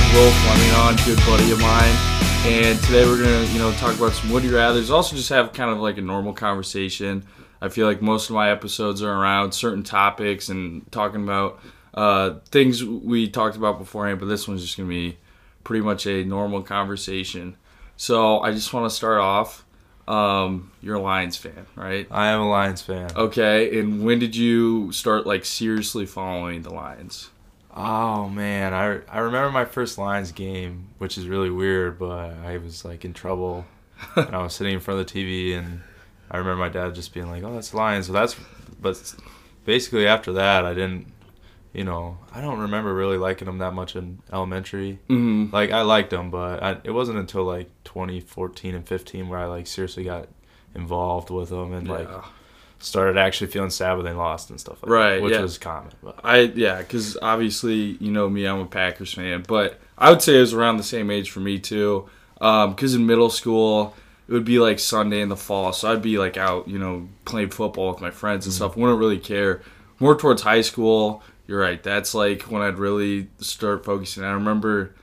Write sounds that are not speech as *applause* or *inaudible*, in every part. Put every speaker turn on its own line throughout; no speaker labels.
right, today I have Will Fleming on, good buddy of mine, and today we're gonna, you know, talk about some would you rather's. Also, just have kind of like a normal conversation. I feel like most of my episodes are around certain topics and talking about uh, things we talked about beforehand, but this one's just gonna be pretty much a normal conversation. So I just want to start off. Um, you're a Lions fan, right?
I am a Lions fan.
Okay, and when did you start like seriously following the Lions?
Oh man, I I remember my first Lions game, which is really weird, but I was like in trouble, and I was sitting in front of the TV, and I remember my dad just being like, "Oh, that's Lions." So that's, but basically after that, I didn't, you know, I don't remember really liking them that much in elementary.
Mm-hmm.
Like I liked them, but I, it wasn't until like 2014 and 15 where I like seriously got involved with them and like
Yeah.
Started actually feeling sad when they lost and stuff like
Right,
that, which
yeah.
was common. But
I yeah, because obviously you know me, I'm a Packers fan, but I would say it was around the same age for me too. Um, because in middle school, it would be like Sunday in the fall, so I'd be like out, you know, playing football with my friends and mm-hmm. stuff. Wouldn't really care. More towards high school, you're right. That's like when I'd really start focusing. I remember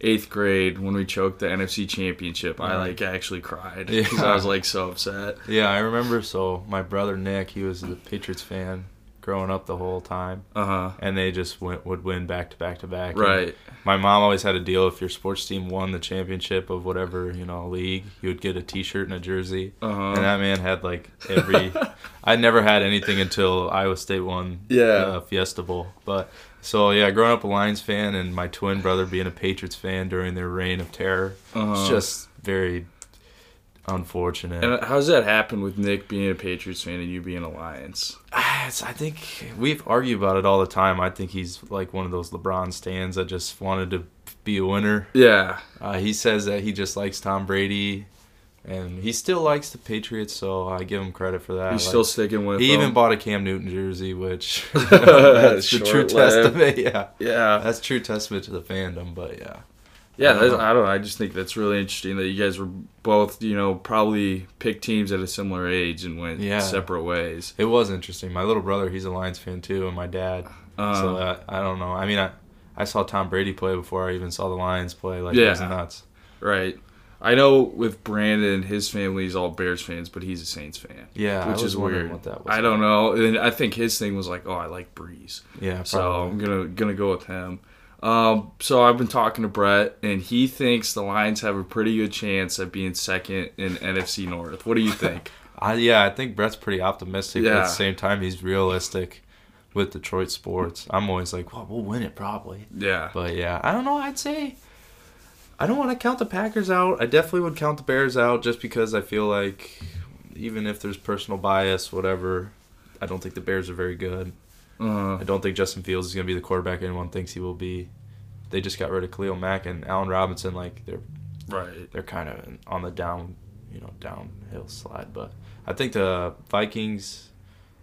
eighth grade when we choked the NFC Championship. I like actually cried because I was like so upset.
Yeah, I remember. So my brother Nick, he was a Patriots fan growing up the whole time,
Uh huh.
and they just went, would win back to back to back. And
Right.
My mom always had a deal if your sports team won the championship of whatever you know league, you would get a T-shirt and a jersey.
Uh huh.
And that man had like every. *laughs* I never had anything until Iowa State won
Yeah.
uh, Fiesta Bowl. But so yeah, growing up a Lions fan and my twin brother being a Patriots fan during their reign of terror,
Uh-huh.
it's just very unfortunate.
And how does that happen with Nick being a Patriots fan and you being a Lions?
Ah, I think we've argued about it all the time. I think he's like one of those LeBron stands that just wanted to be a winner.
Yeah,
Uh, he says that he just likes Tom Brady, and he still likes the Patriots, so I give him credit for that.
he's
Like,
still sticking with.
he
them.
even bought a Cam Newton jersey, which *laughs* *laughs* that's the true testament. *laughs* Yeah,
Yeah,
that's true testament to the fandom. But yeah,
yeah.
I don't.
I don't know. I just think that's really interesting that you guys were both, you know, probably picked teams at a similar age and went
Yeah.
separate ways.
it was interesting. My little brother, he's a Lions fan too, and my dad.
Um,
so uh, I don't know. I mean, I I saw Tom Brady play before I even saw the Lions play. Like it was
Yeah.
nuts.
right. I know with Brandon, his family family's all Bears fans, but he's a Saints fan.
Yeah, I
which is weird.
What that was
I don't know. And I think his thing was like, oh, I like Brees.
Yeah,
So
probably.
I'm gonna gonna go with him. Um, so I've been talking to Brett, and he thinks the Lions have a pretty good chance at being second in NFC North. What do you think? *laughs*
I, yeah, I think Brett's pretty optimistic. But
Yeah.
at the same time, he's realistic with Detroit sports. I'm always like, well, we'll win it probably.
yeah,
But yeah, I don't know. I'd say I don't want to count the Packers out. I definitely would count the Bears out just because I feel like even if there's personal bias, whatever, I don't think the Bears are very good.
uh,
I don't think Justin Fields is going to be the quarterback anyone thinks he will be. They just got rid of Khalil Mack and Allen Robinson. Like they're
right.
they're kind of on the down, you know, downhill slide. But I think the Vikings.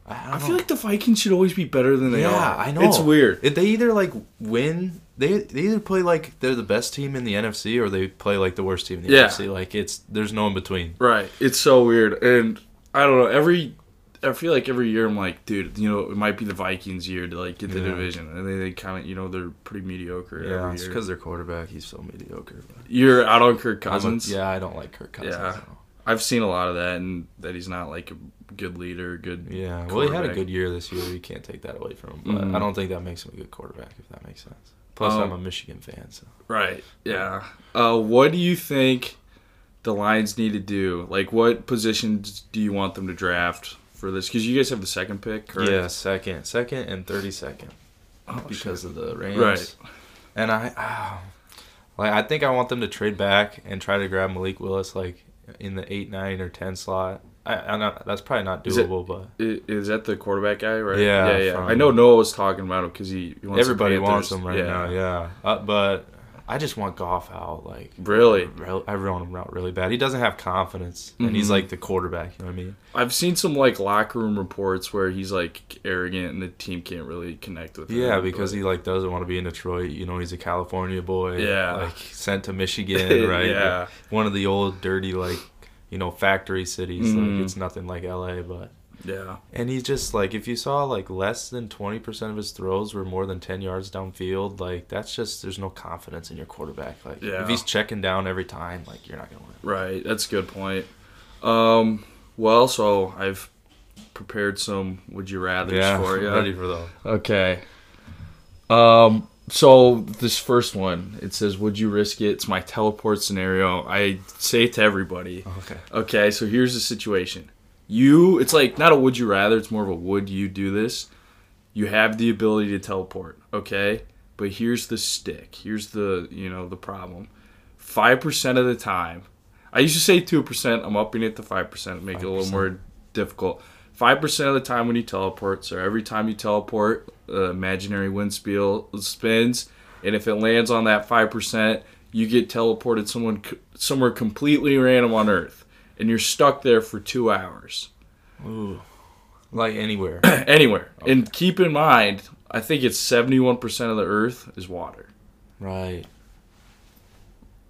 I,
I feel like the Vikings should always be better than they
Yeah,
are.
I know.
It's weird.
If they either like win, they they either play like they're the best team in the NFC or they play like the worst team in the
Yeah.
NFC. Like it's there's no in between.
Right. It's so weird, and I don't know. Every I feel like every year I'm like, dude, you know, it might be the Vikings' year to like get the
Yeah.
division, and they, they kind of, you know, they're pretty mediocre.
Yeah, it's because their quarterback he's so mediocre.
you're out on Kirk
I'm a-
Cousins.
yeah, I don't like Kirk Cousins.
Yeah.
so.
I've seen a lot of that, and that he's not like a good leader, good.
Yeah, well, he had a good year this year. You can't take that away from him. But
Mhm.
I don't think that makes him a good quarterback, if that makes sense. Plus,
Um,
I'm a Michigan fan, so
Right. Yeah. Uh, what do you think the Lions need to do? Like, what positions do you want them to draft for this? Because you guys have the second pick, correct?
yeah, second, second, and thirty second
Oh,
because of the Rams.
Right.
And I, ah, like, I think I want them to trade back and try to grab Malik Willis, like in the eight, nine, or ten slot. I, I not, that's probably not
Is it-
doable, but
Is that the quarterback guy, right?
Yeah,
yeah, yeah.
from-
I know Noah was talking about him because he, he wants
everybody wants him right now. Yeah, uh, but I just want Goff out. Like,
Really?
real- I want him out really bad. He doesn't have confidence, and he's
Mhm.
like the quarterback. You know what I mean?
I've seen some like locker room reports where he's like arrogant and the team can't really connect with him.
Yeah, because
but-
he like doesn't want to be in Detroit. You know, he's a California boy.
Yeah.
like sent to *laughs* Michigan, right?
yeah.
one of the old dirty like you know factory cities.
Mhm.
Like it's nothing like L.A. But
Yeah.
And he's just like, if you saw like less than 20% of his throws were more than 10 yards downfield, like that's just, there's no confidence in your quarterback. Like,
Yeah.
if he's checking down every time, like, you're not going to win.
Right. That's a good point. Um, well, so I've prepared some would you rather's for you. *laughs*
ready for those.
Okay. Um. So this first one, it says, "Would you risk it?" It's my teleport scenario. I say it to everybody.
Oh, okay.
Okay, so here's the situation. You, it's like not a would you rather. It's more of a would you do this. You have the ability to teleport. Okay, but here's the stick. Here's the you know the problem. Five percent of the time, I used to say two percent. I'm upping it to five percent. Make it a little more difficult. Five percent of the time when you teleport, so every time you teleport, uh, imaginary wind spiel spins, and if it lands on that five percent, you get teleported someone somewhere completely random on Earth, and you're stuck there for two hours,
Ooh. Like anywhere. *clears throat*
anywhere. And keep in mind, I think it's seventy-one percent of the Earth is water.
right.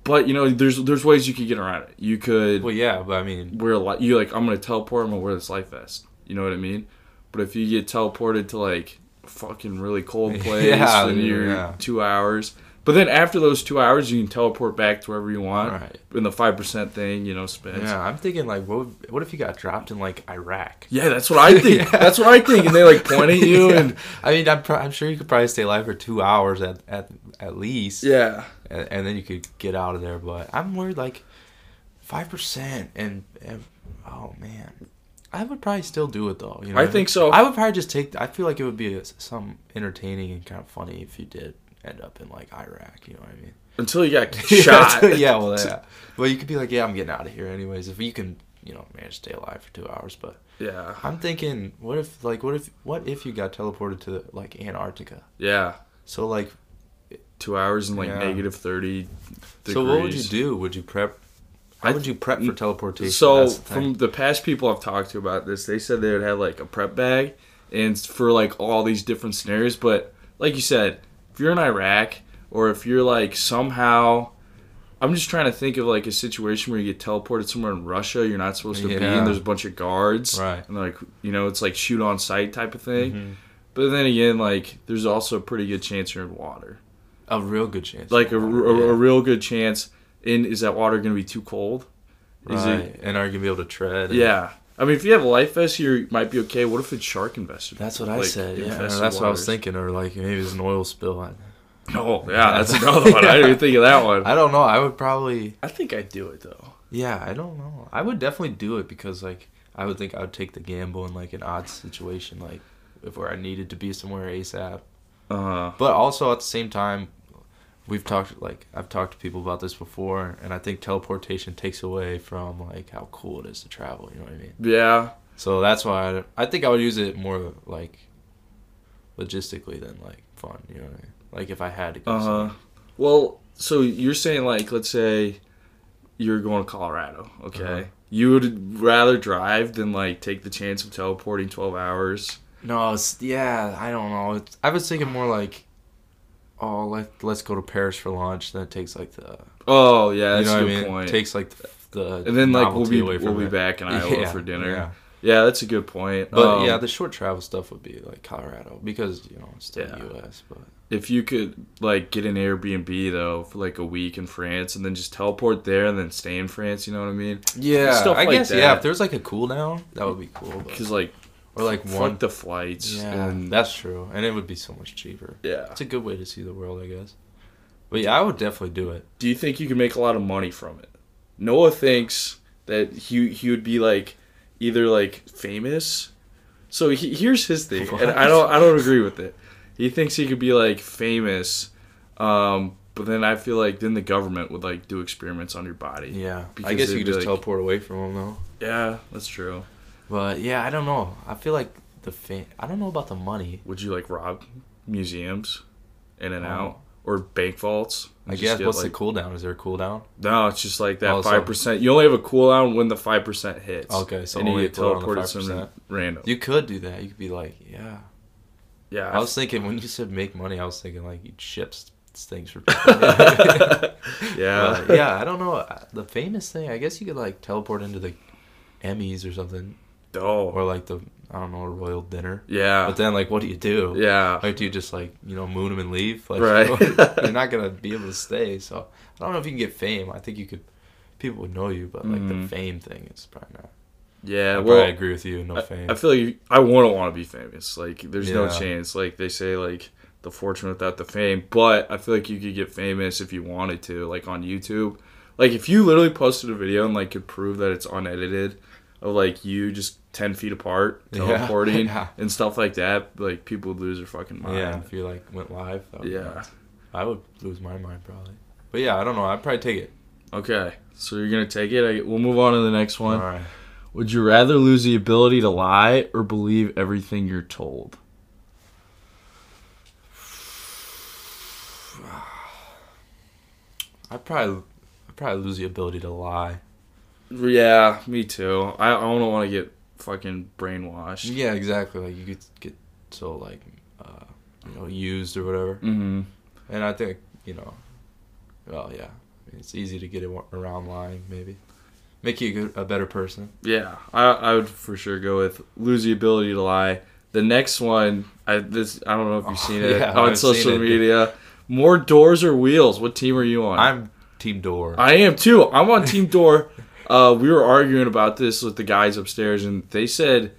But you know, there's there's ways you could get around it. You could
Well, yeah, but I mean,
wear a li- you like I'm gonna teleport. I'm gonna wear this life vest. You know what I mean? But if you get teleported to like fucking really cold *laughs* place,
Yeah,
and you're
yeah.
two hours. But then after those two hours, you can teleport back to wherever you want.
right.
And the five percent thing, you know, spins.
Yeah, I'm thinking like, what? If, what if you got dropped in like Iraq?
Yeah, that's what I *laughs* think.
Yeah.
That's what I think. And they like point at you *laughs*
Yeah.
and
I mean, I'm, pro- I'm sure you could probably stay alive for two hours at at, at least.
yeah,
and, and then you could get out of there. But I'm worried like five percent, and, and oh man, I would probably still do it though. You know,
I think so.
I would probably just take. I feel like it would be a, some entertaining and kind of funny if you did end up in like Iraq. You know what I mean?
until you got *laughs* *laughs* shot. *laughs*
yeah, well, yeah. Well, you could be like, yeah, I'm getting out of here anyways. If you can, you know, manage to stay alive for two hours. But
yeah,
I'm thinking, what if, like, what if, what if you got teleported to like Antarctica?
yeah.
So like,
Two hours and like
Yeah.
negative thirty. Degrees.
so what would you do? Would you prep? How would you prep for teleportation?
So
the
from the past people I've talked to about this, they said they would have like a prep bag, and for like all these different scenarios. But like you said, if you're in Iraq or if you're like somehow, I'm just trying to think of like a situation where you get teleported somewhere in Russia you're not supposed to be, and there's a bunch of guards,
Right.
And like you know, it's like shoot on sight type of thing.
Mhm.
But then again, like there's also a pretty good chance you're in water,
a real good chance.
like a, a, a
Yeah.
real good chance. In is that water going to be too cold? Is
right.
it
and are you gonna be able to tread?
Yeah. I mean, if you have a life vest, you might be okay. What if it's shark invested?
That's what I said. Yeah,
infested
that's what I was thinking. Or like maybe it's an oil spill. I,
Oh, yeah, that's another one. I didn't even think of that one. *laughs*
I don't know. I would probably.
I think I'd do it though.
Yeah, I don't know. I would definitely do it because like I would think I would take the gamble in like an odd situation, like if where I needed to be somewhere ASAP.
Uh,
But also at the same time, we've talked like I've talked to people about this before, and I think teleportation takes away from like how cool it is to travel. You know what I mean?
yeah.
So that's why I, I think I would use it more like logistically than like fun. You know what I mean? Like if I had to go.
Uh huh. Well, so you're saying like, let's say you're going to Colorado. Okay.
Uh-huh.
You would rather drive than like take the chance of teleporting 12 hours.
No, it's, yeah, I don't know. It's, I was thinking more like, oh, let let's go to Paris for lunch. That takes like the
Oh yeah,
you
that's
know
a good
I mean.
point.
Takes like the, the
and then like we'll be we'll be
it.
back in Iowa
Yeah,
for dinner.
Yeah.
Yeah. that's a good point.
But
Um,
yeah, the short travel stuff would be like Colorado because you know it's still
Yeah.
U.S. But
if you could like get an Airbnb though for like a week in France and then just teleport there and then stay in France, you know what I mean?
yeah,
Stuff
I
like
guess yeah. If there's like a cool down, that would be cool.
Because like
or like
fuck
one.
the flights.
yeah,
and
that's true, and it would be so much cheaper.
yeah.
It's a good way to see the world, I guess. But yeah, I would definitely do it.
Do you think you can make a lot of money from it? Noah thinks that he he would be like either like famous. So he, here's his thing, and I don't I don't agree with it. He thinks he could be like famous, um, but then I feel like then the government would like do experiments on your body.
Yeah, I guess you could just
like-
teleport away from them though.
Yeah, that's true.
But yeah, I don't know. I feel like the fame. I don't know about the money.
Would you like rob museums, in and
Oh.
out, or bank vaults?
I guess what's
like-
the cooldown? Is there a cooldown?
No, it's just like that
Oh, so-
five percent. You only have a cooldown when the five percent hits.
Okay, so
and you
only
get
cooldown on
teleported some random.
You could do that. You could be like, yeah.
yeah,
I was thinking when you said make money, I was thinking like you'd ship s- things for people. *laughs*
yeah, *laughs*
But, yeah. I don't know. The famous thing, I guess you could like teleport into the Emmys or something.
Oh,
or like the I don't know a royal dinner.
yeah,
But then like, what do you do?
yeah.
Like, do you just like you know moon them and leave? Like,
Right. *laughs*
you're *laughs* not gonna be able to stay. So I don't know if you can get fame. I think you could. People would know you, but like
Mhm.
the fame thing is probably not.
Yeah,
I
well,
probably agree with you. No
I,
fame.
I feel like you- I wouldn't want to be famous. Like, there's no chance. Like they say, like the fortune without the fame. But I feel like you could get famous if you wanted to, like on YouTube. Like if you literally posted a video and like could prove that it's unedited, of like you just ten feet apart *laughs* teleporting *laughs*
Yeah.
and stuff like that, like people would lose their fucking mind.
yeah, if you like went live. that would
Yeah.
nuts. I would lose my mind probably. But yeah, I don't know. I'd probably take it.
Okay, so you're gonna take it. I, we'll move on to the next one.
All right.
Would you rather lose the ability to lie or believe everything you're told? *sighs*
I'd probably, I'd probably lose the ability to lie.
Yeah, me too. I, I don't want to get fucking brainwashed.
Yeah, exactly. Like you could get so like, uh, you know, used or whatever.
Mm-hmm.
And I think you know, well, yeah, it's easy to get around lying. Maybe make you a, good, a better person.
Yeah, I, I would for sure go with lose the ability to lie. The next one, I this I don't know if you've
Oh,
seen *laughs* it
yeah,
on
I've
social
it.
media. More doors or wheels? What team are you on?
I'm Team Door.
I am too. I'm on Team Door. *laughs* Uh, we were arguing about this with the guys upstairs, and they said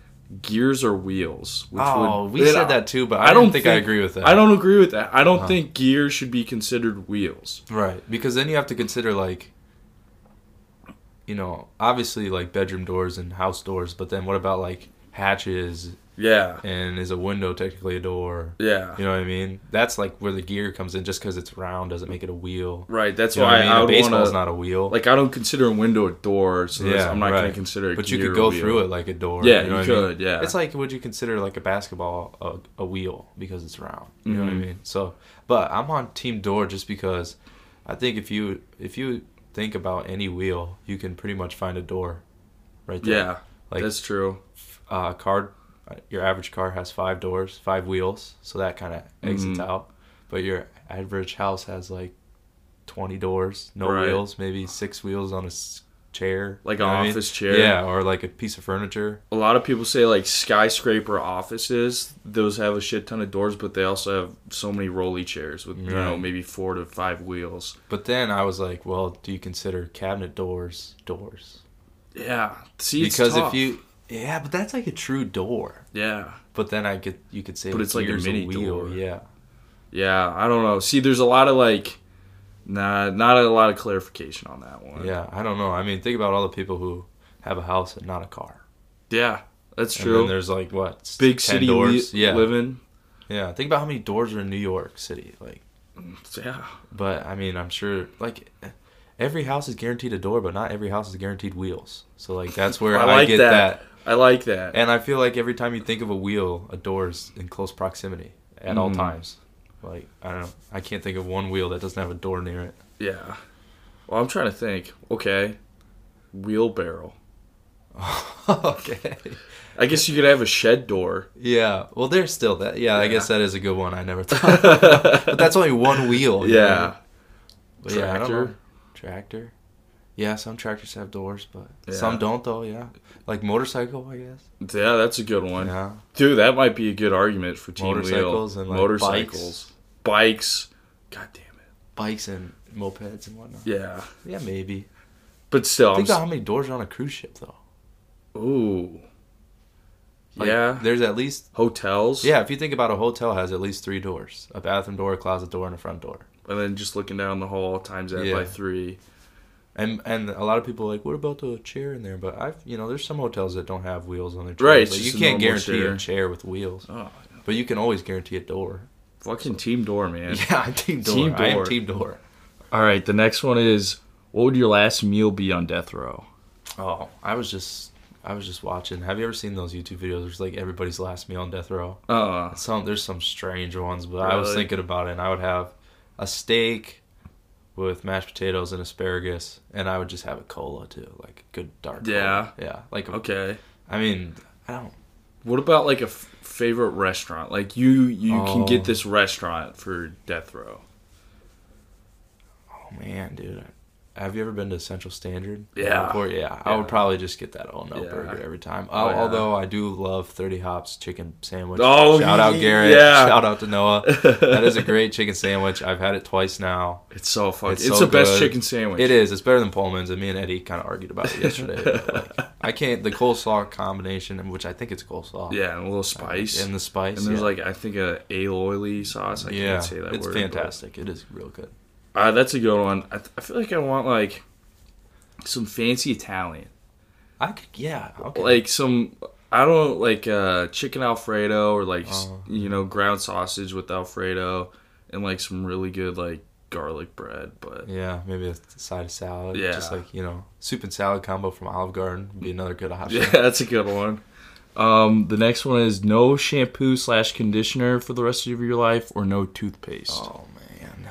gears or wheels. Which
oh,
would,
we said
I-
that too, but
I
I, don't
don't
think, I agree with that.
I don't agree with that. I don't
Uh-huh.
think gears should be considered wheels.
Right, because then you have to consider like, you know, obviously like bedroom doors and house doors, but then what about like hatches
Yeah,
and is a window technically a door?
yeah,
You know what I mean? That's like where the gear comes in. Just because it's round doesn't make it a wheel.
right. That's
You know
why
I mean?
I
a
would
baseball's
want to
not a wheel.
like. I don't consider a window a door, so
Yeah,
I'm not gonna consider. A
but you could go through it like a door.
Yeah,
you,
you
know what I mean?
could, yeah.
It's like would you consider like a basketball a, a wheel because it's round? You know what I
Mhm.
mean? So, but I'm on team door just because I think if you if you think about any wheel, you can pretty much find a door right there.
Yeah,
like
that's true.
uh, car, uh, your average car has five doors, five wheels, so that kind of exits
Mhm.
out. But your average house has like twenty doors, no
Right.
wheels, maybe six wheels on a chair,
Like an
what I mean?
office chair.
Yeah, or like a piece of furniture.
A lot of people say like skyscraper offices; those have a shit ton of doors, but they also have so many rolly chairs with you know maybe four to five wheels.
But then I was like, well, do you consider cabinet doors doors?
Yeah, see,
because
tough.
if you, yeah, but that's like a true door.
yeah,
But then I get, you could say,
But it's like a mini
wheel.
door.
Yeah,
yeah, I don't know. See, there's a lot of like, nah, not a lot of clarification on that one.
yeah. I don't know. I mean, think about all the people who have a house and not a car.
yeah, that's
And
true.
then there's like what
Big
10
city
doors.
li-
yeah,
living.
yeah. Think about how many doors are in New York City. Like,
Yeah,
but I mean, I'm sure like every house is guaranteed a door, but not every house is guaranteed wheels. So like that's where *laughs*
I
I,
like
get
that.
that.
I like that.
And I feel like every time you think of a wheel, a door's in close proximity at all
Mhm.
times. Like I don't know, I can't think of one wheel that doesn't have a door near it.
yeah. Well, I'm trying to think. Okay, wheelbarrow. *laughs*
okay.
I guess you could have a shed door.
Yeah. Well, there's still that. Yeah, I guess that is a good one. I never *laughs* thought. but that's only one wheel. you know?
Yeah.
But yeah, I don't
Tractor.
know. Tractor. Yeah, some tractors have doors, but
Yeah.
some don't though. Yeah. Like motorcycle, I guess.
Yeah, that's a good one.
Yeah.
Dude, that might be a good argument for team
Motorcycles
wheel.
and, like,
motorcycles, bikes. God damn it.
Bikes and mopeds and whatnot.
Yeah,
Yeah, maybe.
but still, I'm
Think about
s-
how many doors are on a cruise ship though.
ooh.
Like,
yeah,
There's at least
hotels.
Yeah, if you think about a hotel has at least three doors. A bathroom door, a closet door, and a front door.
and then just looking down the hall times that
Yeah.
by three.
And and a lot of people are like, what about the chair in there? But I've you know, there's some hotels that don't have wheels on their chairs.
Right, it's
Like,
just
you
a
can't
normal
guarantee
chair.
a chair with wheels.
Oh,
But you can always guarantee a door.
fucking team door, man. *laughs*
Yeah, I'm team door.
Team
I am
door.
team door.
All right, the next one is what would your last meal be on death row?
Oh, I was just I was just watching. Have you ever seen those YouTube videos? There's like everybody's last meal on death row.
Uh,
Some there's some strange ones, but I was
Really?
thinking about it. and I would have a steak with mashed potatoes and asparagus, and I would just have a cola too, like good dark. cola.
Yeah.
yeah. Like a,
okay.
I mean, I don't.
What about like a f- favorite restaurant? Like you, you can
Oh.
get this restaurant for death row.
Oh man, dude. Have you ever been to Central Standard?
Yeah.
Before? Yeah, I would probably just get that O and O
Yeah.
burger every time.
Oh, yeah.
Although I do love Thirty Hops chicken sandwich.
Oh,
shout out Garrett.
yeah.
Shout out to Noah. *laughs* that is a great chicken sandwich. I've had it twice now.
It's so fucking. It's,
It's
the
so
best chicken sandwich.
It is. It's better than Pullman's, and me and Eddie kind of argued about it yesterday. *laughs* like, I can't. The coleslaw combination, which I think it's coleslaw.
Yeah, and a little spice.
And the spice.
And there's
yeah.
like I think a aioli sauce. I
yeah,
can't say that
it's
word. but-
fantastic. It is real good.
Uh, that's a good one. I, th- I feel like I want like some fancy Italian,
I could. Yeah. Okay.
like some I don't like uh, chicken Alfredo or like
Oh.
you know ground sausage with Alfredo and like some really good like garlic bread. But
Yeah, maybe a side of salad.
Yeah.
Just like, you know, soup and salad combo from Olive Garden would be another good option.
yeah, *laughs* that's a good one. Um, the next one is no shampoo slash conditioner for the rest of your life or no toothpaste.
Oh, man.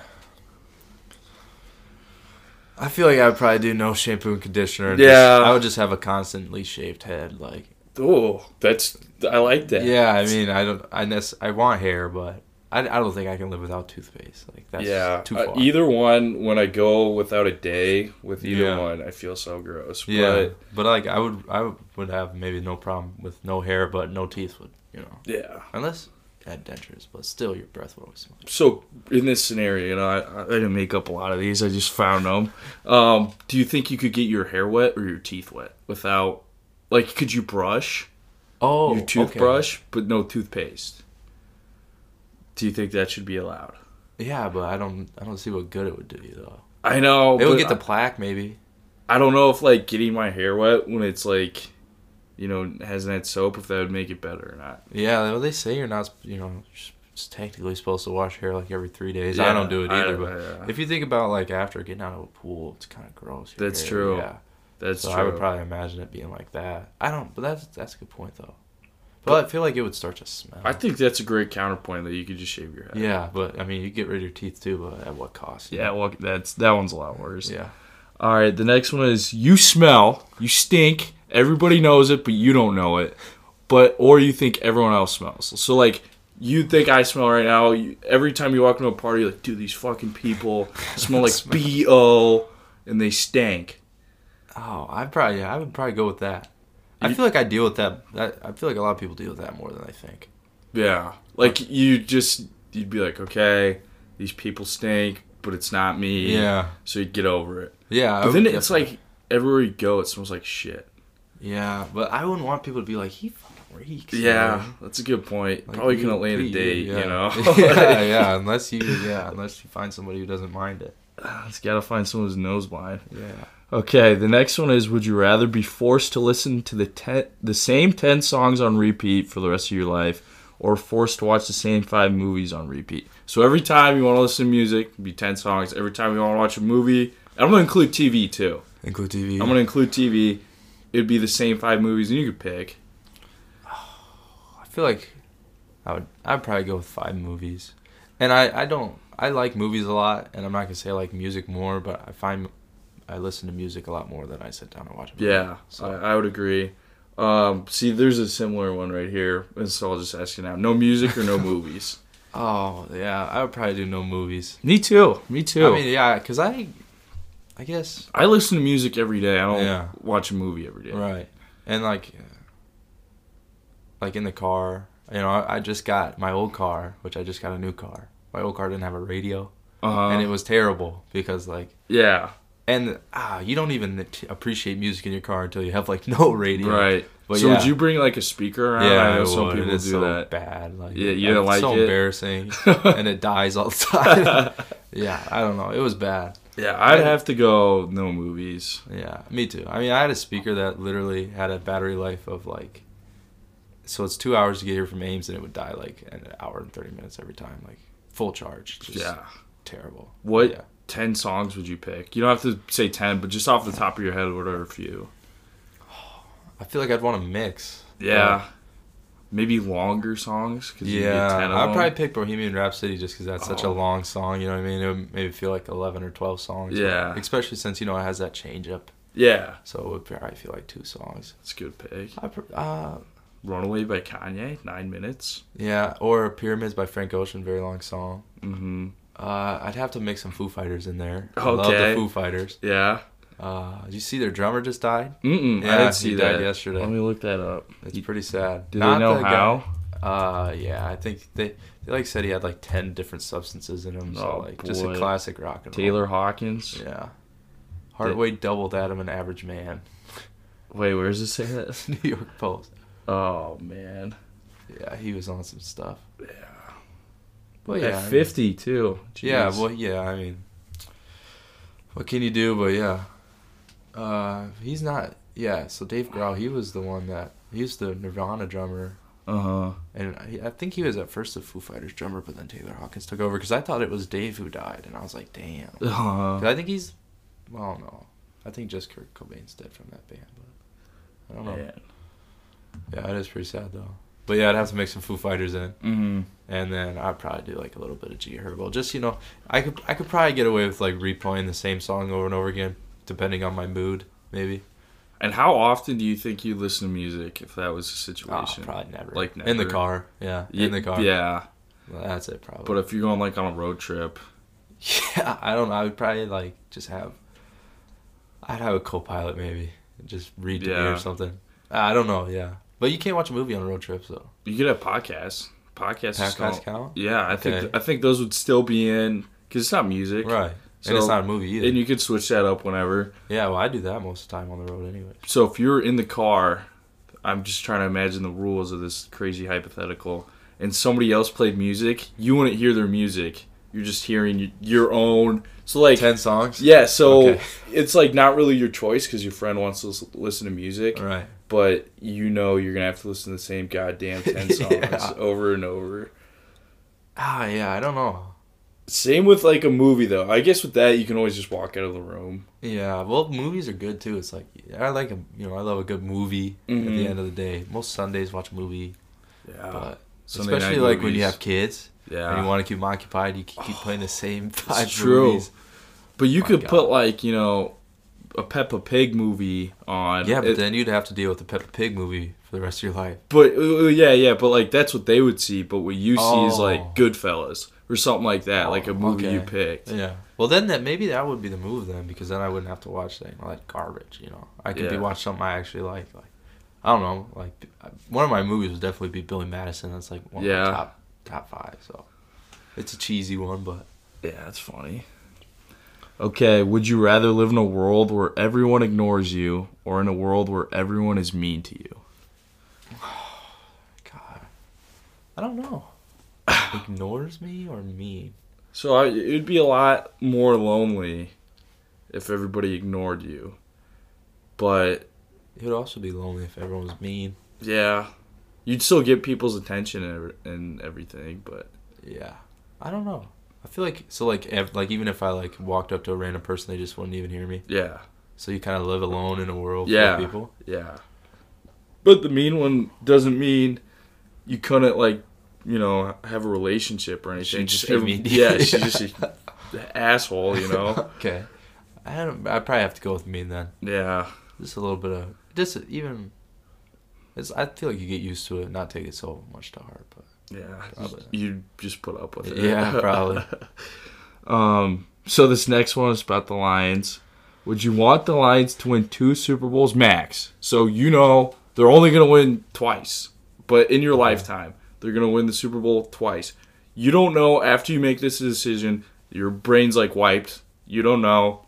I feel like I would probably do no shampoo and conditioner. and just-
Yeah.
I would just have a constantly shaved head. Like,
Oh, that's I like that.
yeah, I mean, I don't, I, nec- I want hair, but I, I don't think I can live without toothpaste. Like, that's
yeah,
too
uh, either one. When I go without a day with either
Yeah.
one, I feel so gross.
yeah.
But
But, like, I would, I would have maybe no problem with no hair, but no teeth would, you know.
yeah.
Unless had dentures, but still your breath would always smell.
So in this scenario, you know, I, I didn't make up a lot of these. I just found them. Um, do you think you could get your hair wet or your teeth wet without, like, could you brush
Oh,
your toothbrush but no toothpaste? Do you think that should be allowed?
Yeah, but I don't I don't see what good it would do you though.
I know.
It would get the plaque maybe.
I don't know if like getting my hair wet when it's like, you know, hasn't had soap, if that would make it better or not.
Yeah, well, they say you're not you know just technically supposed to wash hair like every three days. I don't do it either, but
yeah.
if you think about like after getting out of a pool, it's kind of gross.
That's
hair,
true.
Yeah,
That's
so
true.
I would probably imagine it being like that. I don't, but that's that's a good point though. But I feel like it would start to smell.
I think that's a great counterpoint that you could just shave your head.
yeah, but I mean, you get rid of your teeth too, but at what cost?
Yeah, well, that's that one's a lot worse.
yeah.
All right, the next one is you smell, you stink. Everybody knows it, but you don't know it. But or you think everyone else smells. So like you think I smell right now. You, every time you walk into a party, you're like, dude, these fucking people *laughs* smell like bo, and they stank.
Oh, I probably yeah, I would probably go with that. I feel like I deal with that, that. I feel like a lot of people deal with that more than I think.
Yeah, like you just you'd be like, okay, these people stink, but it's not me.
Yeah,
So you get over it.
yeah.
But then it's
definitely-
like everywhere you go, it smells like shit.
Yeah, but I wouldn't want people to be like he fucking reeks.
Yeah,
man."
that's a good point.
Like,
Probably
you-
couldn't land a date,
yeah.
you know. *laughs*
yeah, *laughs* yeah. Unless you, yeah, unless you find somebody who doesn't mind it.
Ah, it's gotta find someone who's nose blind.
Yeah.
Okay, the next one is: Would you rather be forced to listen to the ten, the same ten songs on repeat for the rest of your life, or forced to watch the same five movies on repeat? So every time you want to listen to music, it'd be ten songs. Every time you want to watch a movie, I'm gonna include TV too.
Include TV.
I'm gonna include TV. It'd be the same five movies, and you could pick.
I feel like I would. I'd probably go with five movies, and I I don't. I like movies a lot, and I'm not gonna say I like music more, but I find I listen to music a lot more than I sit down and watch a movie.
Yeah,
So
I, I would agree. Um, see, there's a similar one right here, and so I'll just ask you now: no music or no *laughs* movies?
oh yeah, I would probably do no movies.
Me too. Me too.
I mean, yeah, because I, I guess
I listen to music every day. I don't
Yeah.
watch a movie every day.
right, and like, uh, like in the car, you know, I, I just got my old car, which I just got a new car. My old car didn't have a radio,
Uh-huh.
and it was terrible because like,
yeah,
and ah, you don't even t- appreciate music in your car until you have like *laughs* no radio.
right.
But
so
yeah.
would you bring like a speaker around?
Yeah,
I know some people
It's
do
so
that.
bad. Like,
Yeah, you didn't
it's
like
so
it?
embarrassing, *laughs* and it dies all the time. *laughs* yeah, I don't know. It was bad.
Yeah, I'd have to go no movies.
Yeah, me too. I mean, I had a speaker that literally had a battery life of like, so it's two hours to get here from Ames, and it would die like an hour and thirty minutes every time, like full charge. Just
Yeah.
terrible.
What
Yeah.
ten songs would you pick? You don't have to say ten, but just off the top of your head, what are a few?
I feel like I'd want to mix.
Yeah, maybe longer songs. 'cause you get
Yeah,
10
I'd probably pick Bohemian Rhapsody just because that's such a
Oh.
long song. You know what I mean? It would maybe feel like eleven or twelve songs.
Yeah.
especially since you know it has that change up,
Yeah,
so it would probably feel like two songs.
it's a good pick.
I, pr- uh,
Runaway by Kanye, nine minutes.
yeah, or Pyramids by Frank Ocean, very long song.
Mm-hmm.
Uh, I'd have to mix some Foo Fighters in there. I love the Foo Fighters.
Yeah.
Uh, did you see their drummer just died?
Mm-mm.
Yeah,
I didn't see
he
that
died yesterday.
Let me look that up.
It's pretty sad.
Do
Not
they know
the guy-
how?
Uh, yeah, I think they they like said he had like ten different substances in him. So
Oh,
like just a classic rock and roll.
Taylor Hawkins.
Yeah. Heart weight double that of an average man.
Wait, where does it say that? *laughs*
New York Post.
Oh man.
Yeah, he was on some stuff.
Yeah.
Well,
At
yeah, I mean-
50 too.
Yeah, well, yeah. I mean, what can you do? But yeah, uh, he's not. Yeah, so Dave Grohl, he was the one that he's the Nirvana drummer,
Uh-huh.
and I, I think he was at first the Foo Fighters drummer, but then Taylor Hawkins took over because I thought it was Dave who died, and I was like, damn. *laughs*
Uh-huh.
I think he's, well, no, I think just Kurt Cobain's dead from that band, but I don't know.
Man.
Yeah, it is pretty sad though. But yeah, I'd have to make some Foo Fighters in.
Mm-hmm.
and then I'd probably do like a little bit of G Herbo. Just you know, I could I could probably get away with like replaying the same song over and over again, depending on my mood, maybe.
And how often do you think you listen to music if that was the
Oh,
situation?
probably never.
Like never.
in the car. Yeah,
Ye-
in the car.
Yeah.
Well, that's it probably.
But if you're going like on a road trip, *laughs*
yeah, I don't know. I would probably like just have. I'd have a co-pilot maybe, just read to me or something. Uh, I don't know. Yeah, but you can't watch a movie on a road trip, so
you could have podcasts. Podcasts.
podcasts count.
Yeah, I think
Okay.
I think those would still be in because it's not music,
Right,
So-
and it's not a movie either.
and you could switch that up whenever.
yeah, well, I do that most of the time on the road anyway.
So if you're in the car, I'm just trying to imagine the rules of this crazy hypothetical, and somebody else played music, you wouldn't hear their music. You're just hearing your own. So like,
Ten songs.
yeah, so
Okay.
it's like not really your choice because your friend wants to listen to music,
Right.
but you know you're gonna have to listen to the same goddamn ten *laughs* songs
Yeah.
over and over.
Ah, yeah. I don't know.
Same with like a movie though. I guess with that you can always just walk out of the room.
Yeah, well, movies are good too. It's like I like a you know I love a good movie at
Mhm.
the end of the day. Most Sundays watch a movie,
Yeah,
but
Sunday
especially like when you have kids
yeah.
and you want to keep them occupied, you keep keep *sighs* playing the same five
true.
movies.
But you
My
could put like you know a Peppa Pig movie on.
Yeah, but
It-
then you'd have to deal with the Peppa Pig movie for the rest of your life.
but uh, yeah, yeah, but like that's what they would see. But what you see is
Oh.
like Goodfellas or something like that, like a
Oh,
movie you
okay.
picked.
Yeah. Well, then that maybe that would be the move then, because then I wouldn't have to watch that, like garbage. You know, I could be
Yeah.
watch something I actually like. Like I don't know, like one of my movies would definitely be Billy Madison. That's like one
Yeah.
of my top top five. So it's a cheesy one, but
Yeah, that's funny. Okay, would you rather live in a world where everyone ignores you, or in a world where everyone is mean to you? *sighs*
God, I don't know. Ignores me or me?
So I, it'd be a lot more lonely if everybody ignored you. But
It would also be lonely if everyone was mean.
yeah, you'd still get people's attention and, every- and everything. But
Yeah, I don't know. I feel like so like ev- like even if I like walked up to a random person, they just wouldn't even hear me.
yeah,
So you kind of live alone in a world
Yeah.
full of people.
yeah. But the mean one doesn't mean you couldn't like you know have a relationship or anything.
She'd just
every-
mean.
yeah, she's just *laughs* an asshole, you know. *laughs*
okay. I don't. I probably have to go with me then.
Yeah.
Just a little bit of just even. It's. I feel like you get used to it, not take it so much to heart. But
Yeah,
Probably.
you just put up with it.
Yeah, *laughs* probably.
um. So this next one is about the Lions. Would you want the Lions to win two Super Bowls max? So you know they're only going to win twice, but in your lifetime they're going to win the Super Bowl twice. You don't know after you make this decision. Your brain's like wiped. You don't know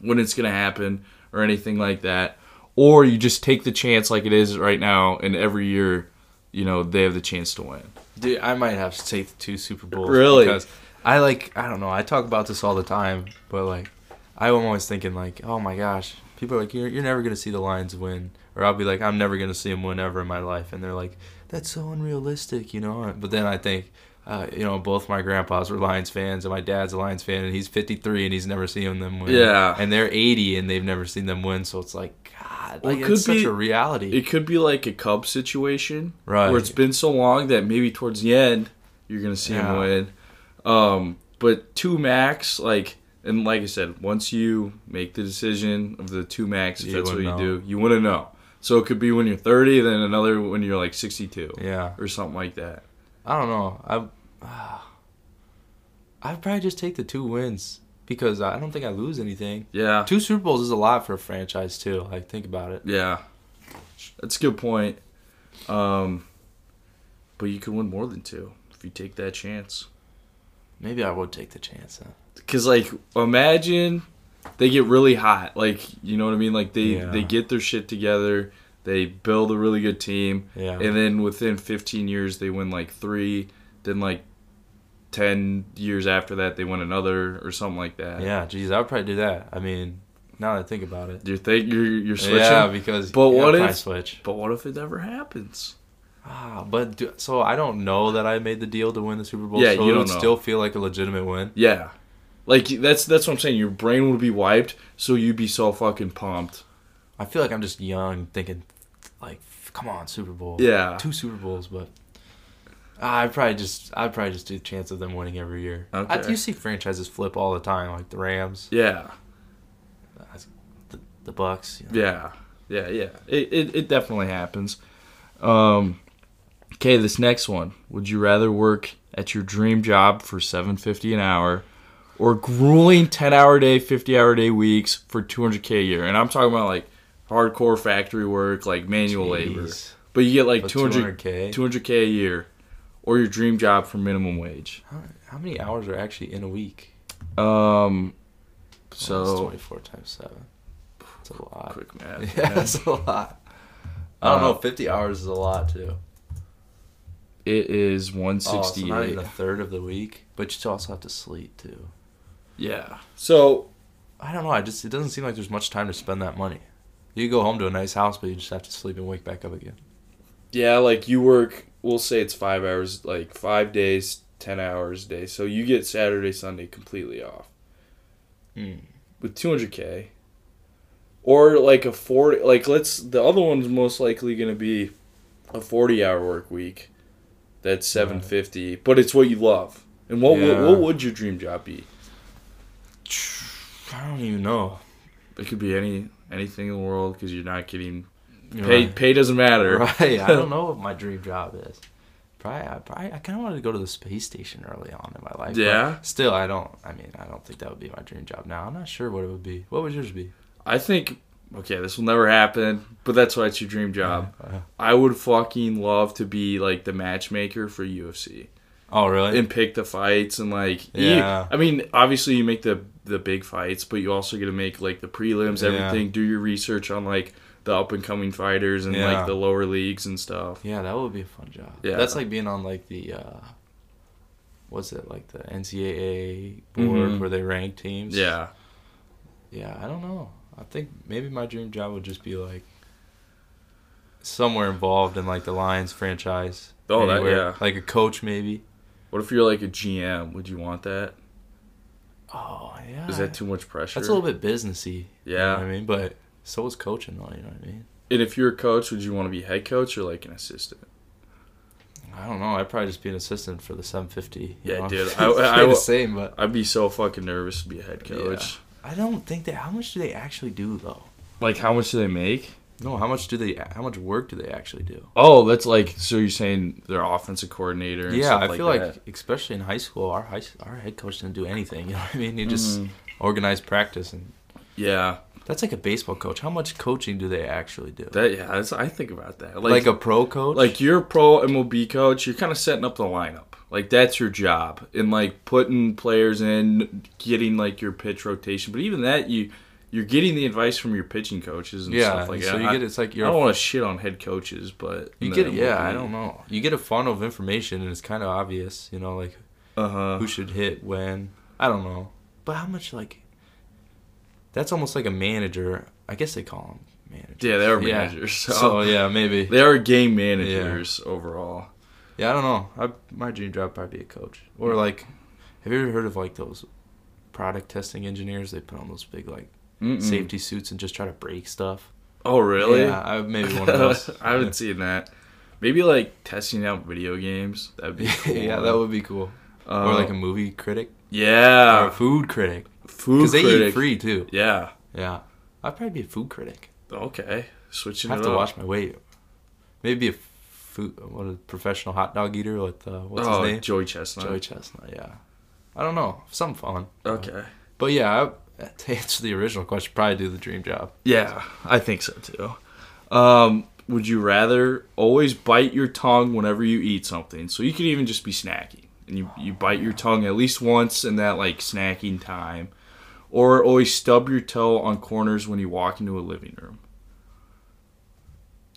when it's going to happen or anything like that. Or you just take the chance like it is right now, and every year, you know, they have the chance to win.
dude, I might have to take the two Super Bowls.
Really?
Because I like. I don't know. I talk about this all the time, but like, I'm always thinking like, oh my gosh, people are like, you're you're never gonna see the Lions win, or I'll be like, I'm never gonna see them win ever in my life, and they're like, that's so unrealistic, you know. But then I think. Uh, you know, both my grandpas were Lions fans, and my dad's a Lions fan, and he's 53, and he's never seen them win.
Yeah.
and they're 80, and they've never seen them win. So it's like, God,
Well,
like,
it could
it's such
be-
a reality,
It could be like a Cubs situation
right?
where it's been so long that maybe towards the end you're gonna see him win. Um, but two max, like, and like I said, once you make the decision of the two max, if
You
that's what you
wouldn't
do, you want to know. So it could be when you're 30, then another when you're like 62
yeah,
or something like that.
I don't know. I *sighs* I'd probably just take the two wins because I don't think I lose anything.
Yeah.
Two Super Bowls is a lot for a franchise too. Like think about it.
Yeah. That's a good point. Um, but you could win more than two if you take that chance.
Maybe I would take the chance. Huh?
Cause like imagine they get really hot, like you know what I mean. Like they
Yeah.
they get their shit together, they build a really good team,
Yeah.
and then within 15 years they win like three. Then like 10 years after that they win another or something like that.
yeah. Geez, I would probably do that. I mean, now that I think about it.
You think you're you're switching?
Yeah, because
But what if-
switch?
But what if it never happens?
Ah, but do, so I don't know that I made the deal to win the Super Bowl.
Yeah,
so
you
it
don't
would
know.
still feel like a legitimate win.
Yeah. Like that's that's what I'm saying. Your brain would be wiped, so you'd be so fucking pumped.
I feel like I'm just young, thinking like, come on, Super Bowl.
Yeah.
two Super Bowls, but I'd probably just I'd probably just do the chance of them winning every year. I,
Okay.
you see franchises flip all the time, like the Rams,
Yeah.
the, the Bucks. You know.
Yeah. Yeah. Yeah. It it, it definitely happens. Um. Okay, this next one. Would you rather work at your dream job for seven fifty an hour, or grueling ten hour day, fifty hour day weeks for two hundred k a year? And I'm talking about like hardcore factory work, like manual labor. But you get like
But
200
200K?
200k a year, or your dream job for minimum wage.
How, how many hours are actually in a week?
Um.
Well,
So
it's 24 times seven. It's a lot.
quick *laughs* math.
Yeah,
man.
that's a lot. I don't
Uh,
know. 50 hours is a lot too.
It is
Oh, so not
168.
even a third of the week, but you still also have to sleep too.
Yeah. So
I don't know. I just it doesn't seem like there's much time to spend that money. You go home to a nice house, but you just have to sleep and wake back up again.
yeah, like you work. We'll say it's five hours, like five days, ten hours a day. So you get Saturday, Sunday completely off
Hmm.
with 200k, or like a 40. Like let's the other one's most likely going to be a 40 hour work week. That's 750, but it's what you love. And what,
Yeah.
what what would your dream job be?
I don't even know.
It could be any anything in the world because you're not getting
You're
pay.
right.
Pay doesn't matter.
Right. I *laughs* don't know what my dream job is. Probably, I, probably, I kind of wanted to go to the space station early on in my life.
Yeah?
Still, I don't. I mean, I don't think that would be my dream job now. I'm not sure what it would be. What would yours be?
I think okay, this will never happen, but that's why it's your dream job.
Uh,
I would fucking love to be like the matchmaker for UFC
oh, really?
and pick the fights and like
Yeah.
you- I mean, obviously you make the the big fights, but you also get to make like the prelims,
Yeah.
everything. Do your research on like the up and coming fighters and
Yeah.
like the lower leagues and stuff.
yeah, that would be a fun job.
Yeah.
That's like being on like the. uh What's it like the NCAA board
Mhm.
where they rank teams?
Yeah,
Yeah, I don't know. I think maybe my dream job would just be like somewhere involved in like the Lions franchise.
Oh, that- yeah.
Like a coach maybe.
What if you're like a GM? Would you want that?
Oh yeah.
Is that too much pressure?
That's a little bit businessy. You know
Yeah.
what I mean? But so is coaching though, you know what I mean?
And if you're a coach, would you want to be head coach or like an assistant?
I don't know. I'd probably just be an assistant for the 750. you
Yeah,
know?
dude,
It's *laughs*
I- I
probably the same, but
I'd be so fucking nervous to be a head coach.
I don't think that. How much do they actually do though?
Like, how much do they make?
No, how much do they? How much work do they actually do?
Oh, that's like so you're saying their offensive coordinator. And
yeah, I
like
feel
that.
like especially in high school, our high our head coach didn't do anything. *laughs* You know what I mean? He just
Mhm.
organized practice, and
yeah,
that's like a baseball coach. How much coaching do they actually do?
that yeah, that's, I think about that.
like,
Like,
a pro coach?
like you're a pro MLB coach, you're kind of setting up the lineup. Like that's your job, and like putting players in, getting like your pitch rotation. But even that, you you're getting the advice from your pitching coaches and
yeah.
stuff like
so
that.
So
you
get it's like
I
you're.
don't want to shit on head coaches, but
you get yeah. I don't know. You get a funnel of information, and it's kind of obvious. You know, like
Uh-huh.
who should hit when. I don't know. But how much like. That's almost like a manager. I guess they call them managers.
Yeah, they're
Yeah.
managers. So,
So yeah, maybe. *laughs*
they are game managers overall.
Yeah, I don't know. I, my dream job would probably be a coach or like. Have you ever heard of like those product testing engineers? They put on those big like
Mm-mm.
safety suits and just try to break stuff.
Oh, really?
Yeah, I maybe one of those. *laughs*
I haven't seen that. Maybe like testing out video games. That'd be *laughs* cool.
yeah, that would be cool.
Uh,
or like a movie critic
Yeah.
or a food critic
food
because they
critic.
eat free too.
Yeah.
Yeah, I'd probably be a food critic.
Okay. Switching
I have to
up.
watch my weight. Maybe a food, what a professional hot dog eater with uh, what's
oh,
his name?
Joey Chestnut.
Joey Chestnut. Yeah, I don't know, something fun.
Okay.
But yeah, I, *laughs* to answer the original question, probably do the dream job.
Yeah, I think so too. Um, would you rather always bite your tongue whenever you eat something? So you could even just be snacking and you, you bite your tongue at least once in that like snacking time. Or always stub your toe on corners when you walk into a living room.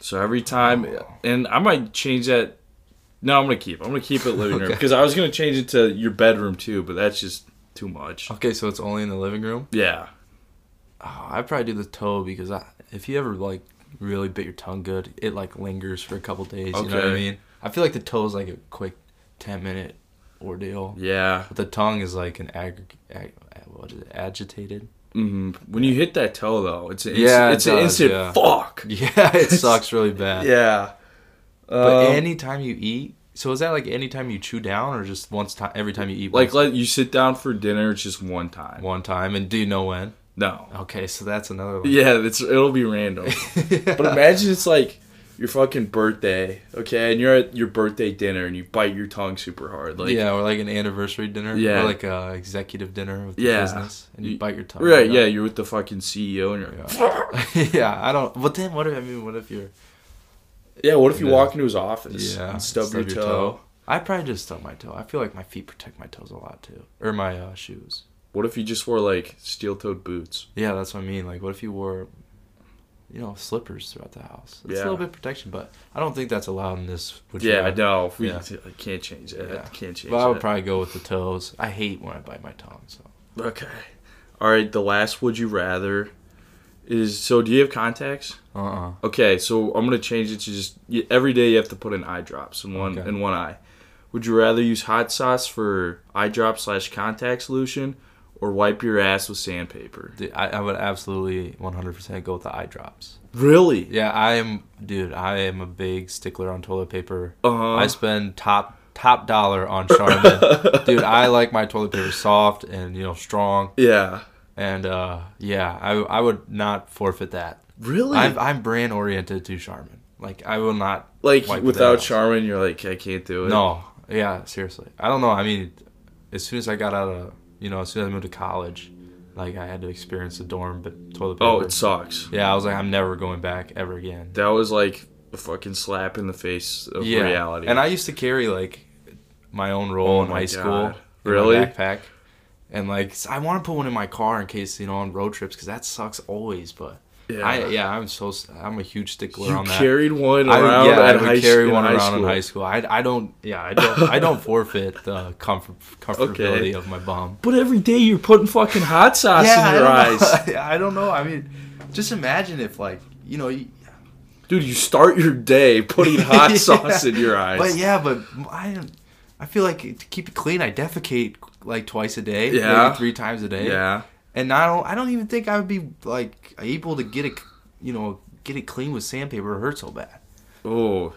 So every time, and I might change that. No, I'm gonna keep. I'm gonna keep it living room *laughs* because I was gonna change it to your bedroom too, but that's just too much.
Okay, so it's only in the living room.
Yeah,
Oh, I'd probably do the toe because I, if you ever like really bit your tongue good, it like lingers for a couple days. You know what I mean? I feel like the toe is like a quick ten minute ordeal.
yeah.
But the tongue is like an ag, ag what is it, agitated.
Mm-hmm. When you hit that toe, though, it's an
Yeah,
instant,
it
it's an instant
yeah.
fuck. *laughs*
Yeah, it sucks really bad.
Yeah.
But
Um,
anytime you eat, so is that like anytime you chew down or just once time every time you eat?
like, let you sit down for dinner. It's just one time.
one time, and do you know when?
No.
Okay, so that's another one.
Yeah, it's it'll be random. *laughs* But imagine it's like your fucking birthday, okay, and you're at your birthday dinner and you bite your tongue super hard, like
yeah, or like an anniversary dinner.
Yeah.
Or like a executive dinner with the
Yeah.
business, and you,
You-
bite your tongue.
right, yeah, you're with the fucking CEO and you're like,
Yeah. *laughs* yeah, I don't. But then what if I mean? What if you're?
Yeah. What if you walk into his office
Yeah,
and stub, your, toe?
I probably just stub my toe. I feel like my feet protect my toes a lot too, or my uh, shoes.
What if you just wore like steel-toed boots?
Yeah, that's what I mean. Like, what if you wore, you know, slippers throughout the house? It's
Yeah.
a little bit of protection, but I don't think that's allowed in this. Would
yeah, I know. We
Yeah.
I can't change that.
Yeah.
Can't change.
But I would
that.
probably go with the toes. I hate when I bite my tongue. So
Okay. All right. The last would you rather is so. Do you have contacts?
uh uh
Okay, so I'm gonna change it to just y- every day you have to put in eye drops in one
Okay.
in one eye. Would you rather use hot sauce for eye drop slash contact solution, or wipe your ass with sandpaper?
I, I would absolutely 100% go with the eye drops.
Really?
Yeah, I am, dude. I am a big stickler on toilet paper.
Uh huh.
I spend top top dollar on Charmin. *laughs* dude, I like my toilet paper soft and you know strong.
yeah.
And uh, yeah, I I would not forfeit that.
Really?
I'm I'm brand oriented to Charmin. Like I will not
like without. Charmin, you're like I can't do it.
No, yeah, seriously. I don't know. I mean, as soon as I got out of you know, as soon as I moved to college, like I had to experience the dorm but toilet paper.
Oh, it sucks.
yeah, I was like, I'm never going back ever again.
That was like a fucking slap in the face of
yeah,
reality.
and I used to carry like my own roll
Oh
in
my
high school,
God.
in my
Really?
backpack, and like I want to put one in my car in case you know on road trips because that sucks always. But
yeah.
I yeah, I'm so I'm a huge stickler
you
on that.
carried one
I,
around
yeah, I
at
would
high,
carry one around
school.
in high school. I, I don't yeah I don't I don't *laughs* forfeit the comfort comfortability
Okay.
of my bum.
But every day you're putting fucking hot sauce in your
I
eyes.
know. *laughs* I don't know. I mean, just imagine if like you know, you,
Dude, you start your day putting hot *laughs*
Yeah.
sauce in your eyes.
but yeah, but I I feel like to keep it clean, I defecate like twice a day,
Yeah.
maybe three times a day.
Yeah.
and I don't I don't even think I would be like able to get it, you know, get it clean with sandpaper. It hurts so bad.
Oh,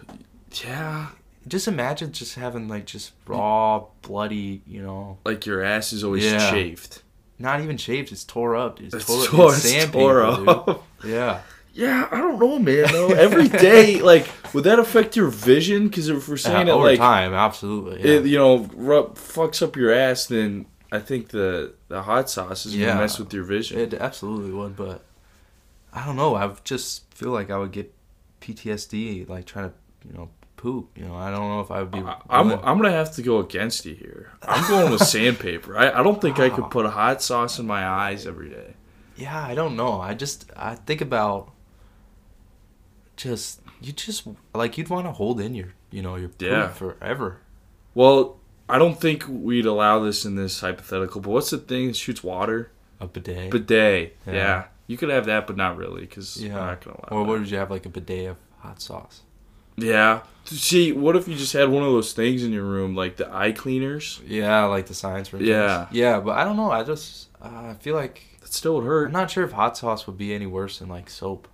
yeah.
Just imagine just having like just raw, bloody, you know,
Like your ass is always
Yeah.
chafed.
not even shaved. It's tore up. Dude. It's,
It's
tore,
tore,
it's sandpaper,
tore
dude.
up. *laughs*
Yeah.
Yeah, I don't know, man. Though every day, *laughs* like, would that affect your vision? Because if we're saying
Yeah,
it
over
like,
time, absolutely. Yeah.
it, you know, rub, fucks up your ass, then I think the the hot sauce is
Yeah.
gonna mess with your vision.
It absolutely would, but I don't know. I just feel like I would get PTSD, like trying to, you know, poop. You know, I don't know if I would be.
I- I'm
willing-
I'm gonna have to go against you here. I'm going with *laughs* sandpaper. I, I don't think I could
ah.
put a hot sauce in my eyes every day.
yeah, I don't know. I just I think about just you just like you'd want to hold in your you know your
Yeah.
forever.
Well, I don't think we'd allow this in this hypothetical. But what's the thing that shoots water?
A bidet.
Bidet. Yeah.
Yeah.
You could have that, but not really, because
yeah.
I'm not gonna allow.
or
that.
what would you have like a bidet of hot sauce?
Yeah. See, what if you just had one of those things in your room, like the eye cleaners?
Yeah, like the science. rings.
Yeah.
Yeah, but I don't know. I just uh, I feel like
That still would hurt.
I'm not sure if hot sauce would be any worse than like soap.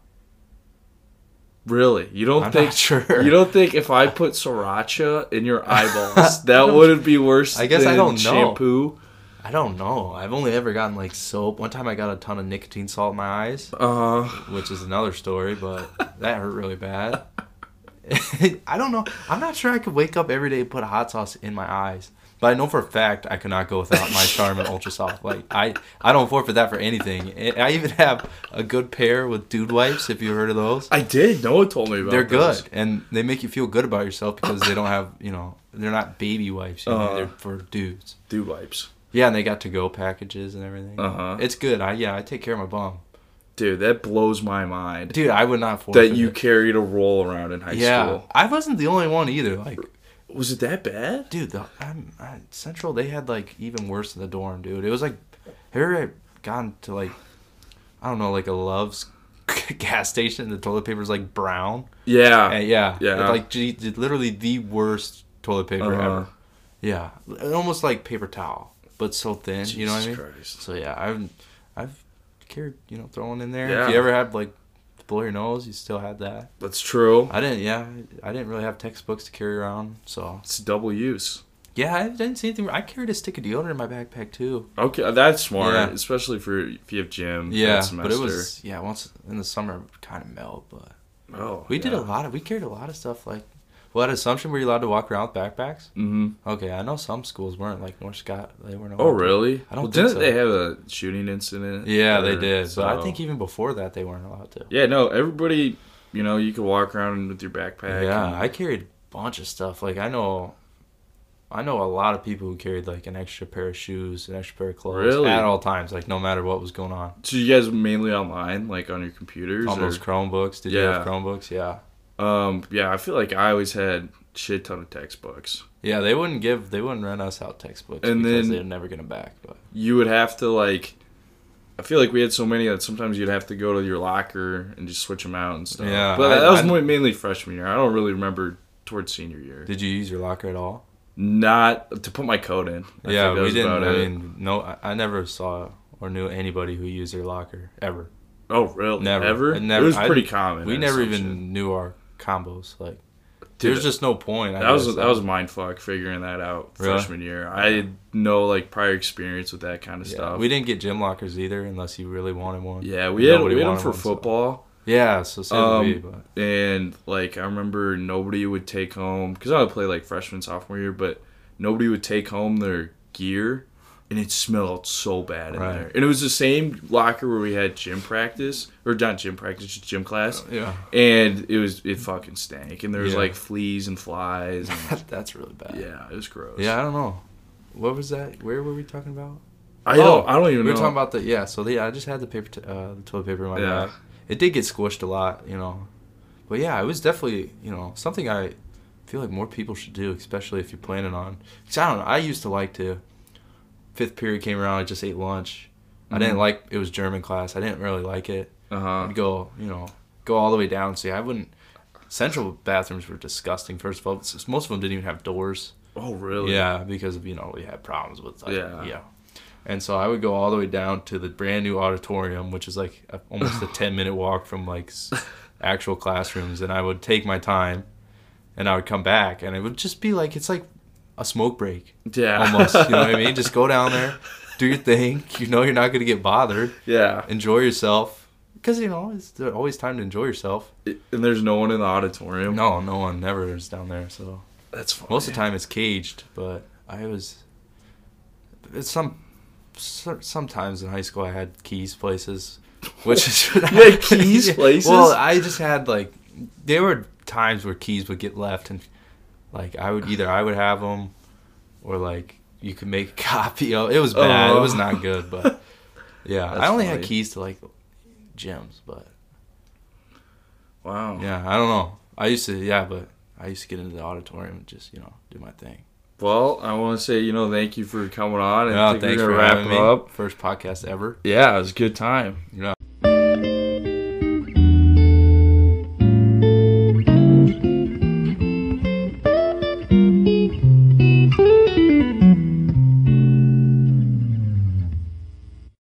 Really? You don't
I'm
think?
sure.
You don't think if I put sriracha in your *laughs* eyeballs, that wouldn't be worse?
I guess I don't know.
Shampoo.
I don't know. I've only ever gotten like soap. One time I got a ton of nicotine salt in my eyes,
Uh,
which is another story, but *laughs* that hurt really bad. *laughs* I don't know. I'm not sure I could wake up every day and put hot sauce in my eyes. But I know for a fact I cannot go without my Charmin Ultra Soft. Like I, I don't forfeit that for anything. And I even have a good pair with dude wipes. If you heard of those,
I did. Noah told me about.
they're
those.
good and they make you feel good about yourself because they don't have you know they're not baby wipes. You know,
Uh-huh.
they're for dudes.
Dude wipes.
Yeah, and they got to go packages and everything.
Uh-huh.
It's good. I yeah, I take care of my bum.
Dude, that blows my mind.
Dude, I would not forfeit
that you
it.
carried a roll around in high
Yeah,
school.
I wasn't the only one either. Like,
Was it that bad?
dude, the, I'm, I, Central they had like even worse than the dorm, dude. It was like, have you ever gone to like, I don't know, like a Love's *laughs* gas station and the toilet paper is like brown?
Yeah.
And yeah,
Yeah.
like gee, literally the worst toilet paper
Uh-huh.
ever. Yeah, almost like paper towel, but so thin. you know what I mean?
Christ.
So yeah, I've I've carried you know throwing in there.
Yeah.
If you ever had like blow your nose, you still had that.
That's true.
I didn't. Yeah, I didn't really have textbooks to carry around. So
It's double use.
yeah, I didn't see anything. I carried a stick of deodorant in my backpack too.
Okay, uh, that's smart,
Yeah.
especially for if you have gym.
Yeah, but it was yeah. Once in the summer, kind of melt. But
Oh,
we did a lot of. We carried a lot of stuff like. Well, at Assumption, were you allowed to walk around with backpacks?
Mm-hmm.
Okay, I know some schools weren't like North Scott. They weren't.
Oh,
allowed to.
really?
I don't
well, didn't
so.
they have a shooting incident?
Yeah, they
Or-
did. But I think even before that, they weren't allowed to.
Yeah, no. Everybody, you know, you could walk around with your backpack.
Yeah,
and-
I carried a bunch of stuff. Like I know, I know a lot of people who carried like an extra pair of shoes, an extra pair of clothes
Really?
at all times, like no matter what was going on.
So you guys mainly online, like on your computers?
On those Chromebooks, did you have Chromebooks? Yeah,
Um, yeah, I feel like I always had shit ton of textbooks.
yeah. They wouldn't give, they wouldn't rent us out textbooks
And
because
then-
they'd never gonna back. But
You would have to like. I feel like we had so many that sometimes you'd have to go to your locker and just switch them out and stuff.
Yeah,
but
I-
that was
I-
mainly freshman year. I don't really remember towards senior year.
did you use your locker at all?
Not to put my code in. I
yeah, we didn't. I
it.
mean, no, I, I never saw or knew anybody who used their locker ever.
oh, really?
Never.
Ever?
Never-
it was
I-
pretty common.
we never even knew our combos. Like,
Dude,
there's just no point. I
That was that was mind fuck figuring that out
Really?
freshman year. I had no like prior experience with that kind of
Yeah,
stuff.
We didn't get gym lockers either, unless you really wanted one.
yeah, we had we had them for
one, so-
football,
Yeah, so so
Um,
we, but
and like I remember nobody would take home because I would play like freshman sophomore year, but nobody would take home their gear, and it smelled so bad in
Right.
there. And it was the same locker where we had gym practice or not gym practice, just gym class,
yeah,
and it was it fucking stank, and there was
Yeah.
like fleas and flies, and *laughs*
that's really bad.
yeah, it was gross.
yeah. I don't know. What was that? Where were we talking about?
I don't I don't even
we were
know.
talking about the yeah. So the, I just had the paper, t- uh, the toilet paper in my
Yeah.
bag. It did get squished a lot, you know, but yeah, it was definitely you know something I feel like more people should do, especially if you're planning on. Cause I don't know. I used to like to. Fifth period came around, I just ate lunch. I didn't
Mhm.
like it was German class. I didn't really like it.
uh huh.
I'd go, you know, go all the way down. See, I wouldn't. Central bathrooms were disgusting. First of all, most of them didn't even have doors.
Oh really?
Yeah, because you know we had problems with like,
Yeah.
yeah. And so I would go all the way down to the brand new auditorium, which is like a, almost a *laughs* ten minute walk from like actual classrooms, and I would take my time, and I would come back, and it would just be like it's like a smoke break
Yeah.
almost. you know what I mean? Just go down there, do your *laughs* thing. You know you're not gonna get bothered.
yeah.
Enjoy yourself. Because you know it's there's always time to enjoy yourself.
And there's no one in the auditorium.
No, no one never is down there. So
That's funny.
most of the time it's caged, but I was. It's some. Sometimes in high school I had keys places, *laughs* which is
You had keys *laughs* places?
Well, I just had like there were times where keys would get left, and like I would either I would have them, or like you could make a *laughs* copy. of It was bad. it was
Oh.
not good, but *laughs* yeah,
That's
I only had keys to like gyms, but
Wow.
yeah, I don't know. I used to, yeah, but I used to get into the auditorium and just, you know, do my thing.
Well, I want to say, you know, thank you for coming on. And I
Yeah,
think
thanks for
gonna
having me.
up.
First podcast ever.
Yeah, it was a good time.
You know,